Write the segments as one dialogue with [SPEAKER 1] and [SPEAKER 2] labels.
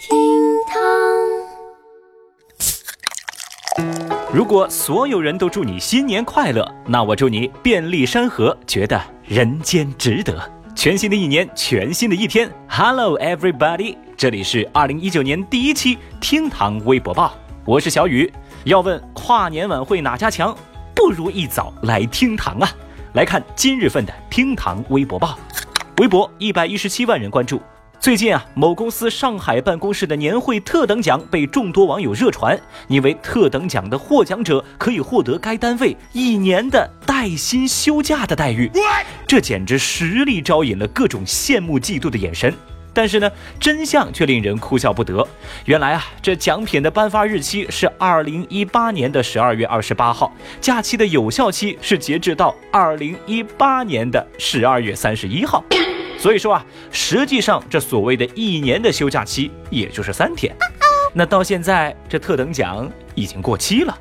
[SPEAKER 1] 厅堂。
[SPEAKER 2] 如果所有人都祝你新年快乐，那我祝你遍历山河，觉得人间值得。全新的一年，全新的一天，Hello everybody，这里是二零一九年第一期厅堂微博报，我是小雨。要问跨年晚会哪家强，不如一早来厅堂啊！来看今日份的厅堂微博报，微博一百一十七万人关注。最近啊，某公司上海办公室的年会特等奖被众多网友热传，因为特等奖的获奖者可以获得该单位一年的带薪休假的待遇，这简直实力招引了各种羡慕嫉妒的眼神。但是呢，真相却令人哭笑不得。原来啊，这奖品的颁发日期是二零一八年的十二月二十八号，假期的有效期是截止到二零一八年的十二月三十一号。所以说啊，实际上这所谓的一年的休假期也就是三天。那到现在这特等奖已经过期了。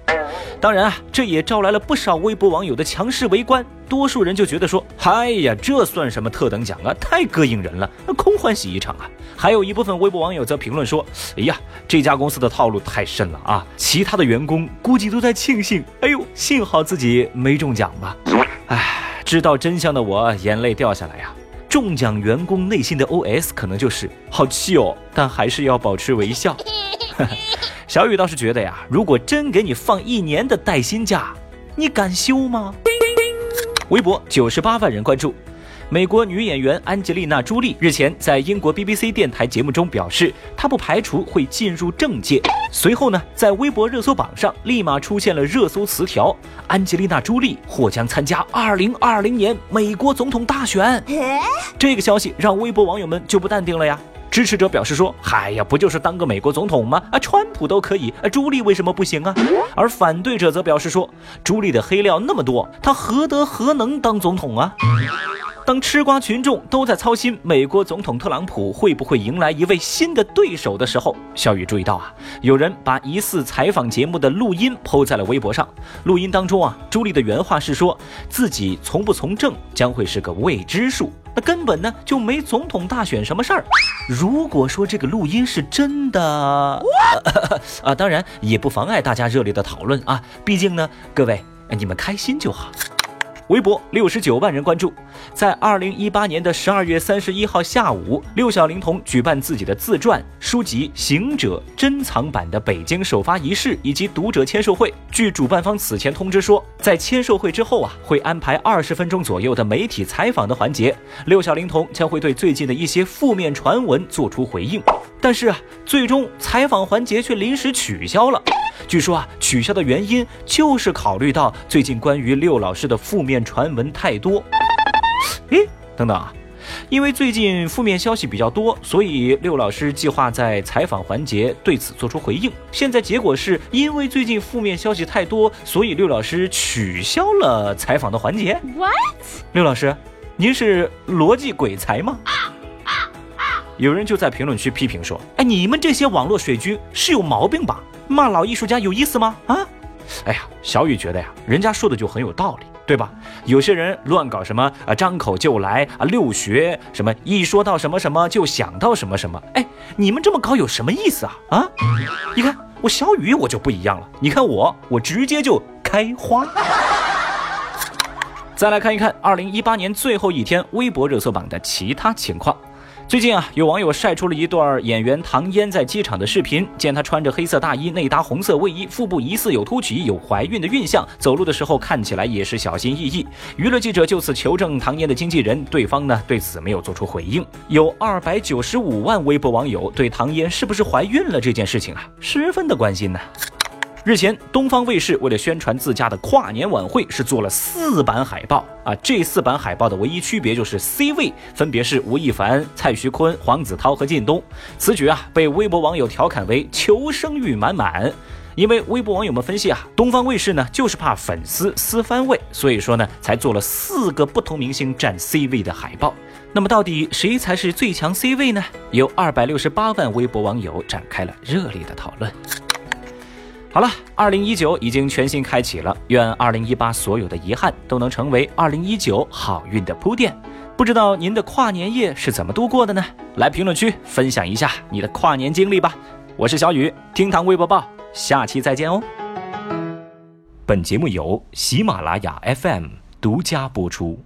[SPEAKER 2] 当然啊，这也招来了不少微博网友的强势围观。多数人就觉得说：“嗨呀，这算什么特等奖啊？太膈应人了，空欢喜一场啊！”还有一部分微博网友则评论说：“哎呀，这家公司的套路太深了啊！其他的员工估计都在庆幸，哎呦，幸好自己没中奖吧。”哎，知道真相的我眼泪掉下来呀。中奖员工内心的 OS 可能就是好气哦，但还是要保持微笑。小雨倒是觉得呀，如果真给你放一年的带薪假，你敢休吗？微博九十八万人关注。美国女演员安吉丽娜·朱莉日前在英国 BBC 电台节目中表示，她不排除会进入政界。随后呢，在微博热搜榜上立马出现了热搜词条：“安吉丽娜·朱莉或将参加2020年美国总统大选。”这个消息让微博网友们就不淡定了呀。支持者表示说：“嗨呀，不就是当个美国总统吗？啊，川普都可以，啊，朱莉为什么不行啊？”而反对者则表示说：“朱莉的黑料那么多，她何德何能当总统啊？”当吃瓜群众都在操心美国总统特朗普会不会迎来一位新的对手的时候，小雨注意到啊，有人把疑似采访节目的录音抛在了微博上。录音当中啊，朱莉的原话是说自己从不从政将会是个未知数，那根本呢就没总统大选什么事儿。如果说这个录音是真的，啊，当然也不妨碍大家热烈的讨论啊，毕竟呢，各位你们开心就好。微博六十九万人关注，在二零一八年的十二月三十一号下午，六小龄童举办自己的自传书籍《行者》珍藏版的北京首发仪式以及读者签售会。据主办方此前通知说，在签售会之后啊，会安排二十分钟左右的媒体采访的环节，六小龄童将会对最近的一些负面传闻做出回应。但是啊，最终采访环节却临时取消了。据说啊，取消的原因就是考虑到最近关于六老师的负面传闻太多。诶，等等啊，因为最近负面消息比较多，所以六老师计划在采访环节对此做出回应。现在结果是因为最近负面消息太多，所以六老师取消了采访的环节。
[SPEAKER 1] What？
[SPEAKER 2] 六老师，您是逻辑鬼才吗？有人就在评论区批评说：“哎，你们这些网络水军是有毛病吧？骂老艺术家有意思吗？啊？哎呀，小雨觉得呀，人家说的就很有道理，对吧？有些人乱搞什么啊，张口就来啊，六学什么，一说到什么什么就想到什么什么。哎，你们这么搞有什么意思啊？啊？你看我小雨我就不一样了，你看我，我直接就开花。再来看一看二零一八年最后一天微博热搜榜的其他情况。最近啊，有网友晒出了一段演员唐嫣在机场的视频，见她穿着黑色大衣，内搭红色卫衣，腹部疑似有凸起，有怀孕的孕象，走路的时候看起来也是小心翼翼。娱乐记者就此求证唐嫣的经纪人，对方呢对此没有做出回应。有二百九十五万微博网友对唐嫣是不是怀孕了这件事情啊，十分的关心呢。日前，东方卫视为了宣传自家的跨年晚会，是做了四版海报啊。这四版海报的唯一区别就是 C 位分别是吴亦凡、蔡徐坤、黄子韬和靳东。此举啊，被微博网友调侃为求生欲满满。因为微博网友们分析啊，东方卫视呢就是怕粉丝撕番位，所以说呢才做了四个不同明星占 C 位的海报。那么到底谁才是最强 C 位呢？有二百六十八万微博网友展开了热烈的讨论。好了，二零一九已经全新开启了，愿二零一八所有的遗憾都能成为二零一九好运的铺垫。不知道您的跨年夜是怎么度过的呢？来评论区分享一下你的跨年经历吧。我是小雨，厅堂微博报，下期再见哦。本节目由喜马拉雅 FM 独家播出。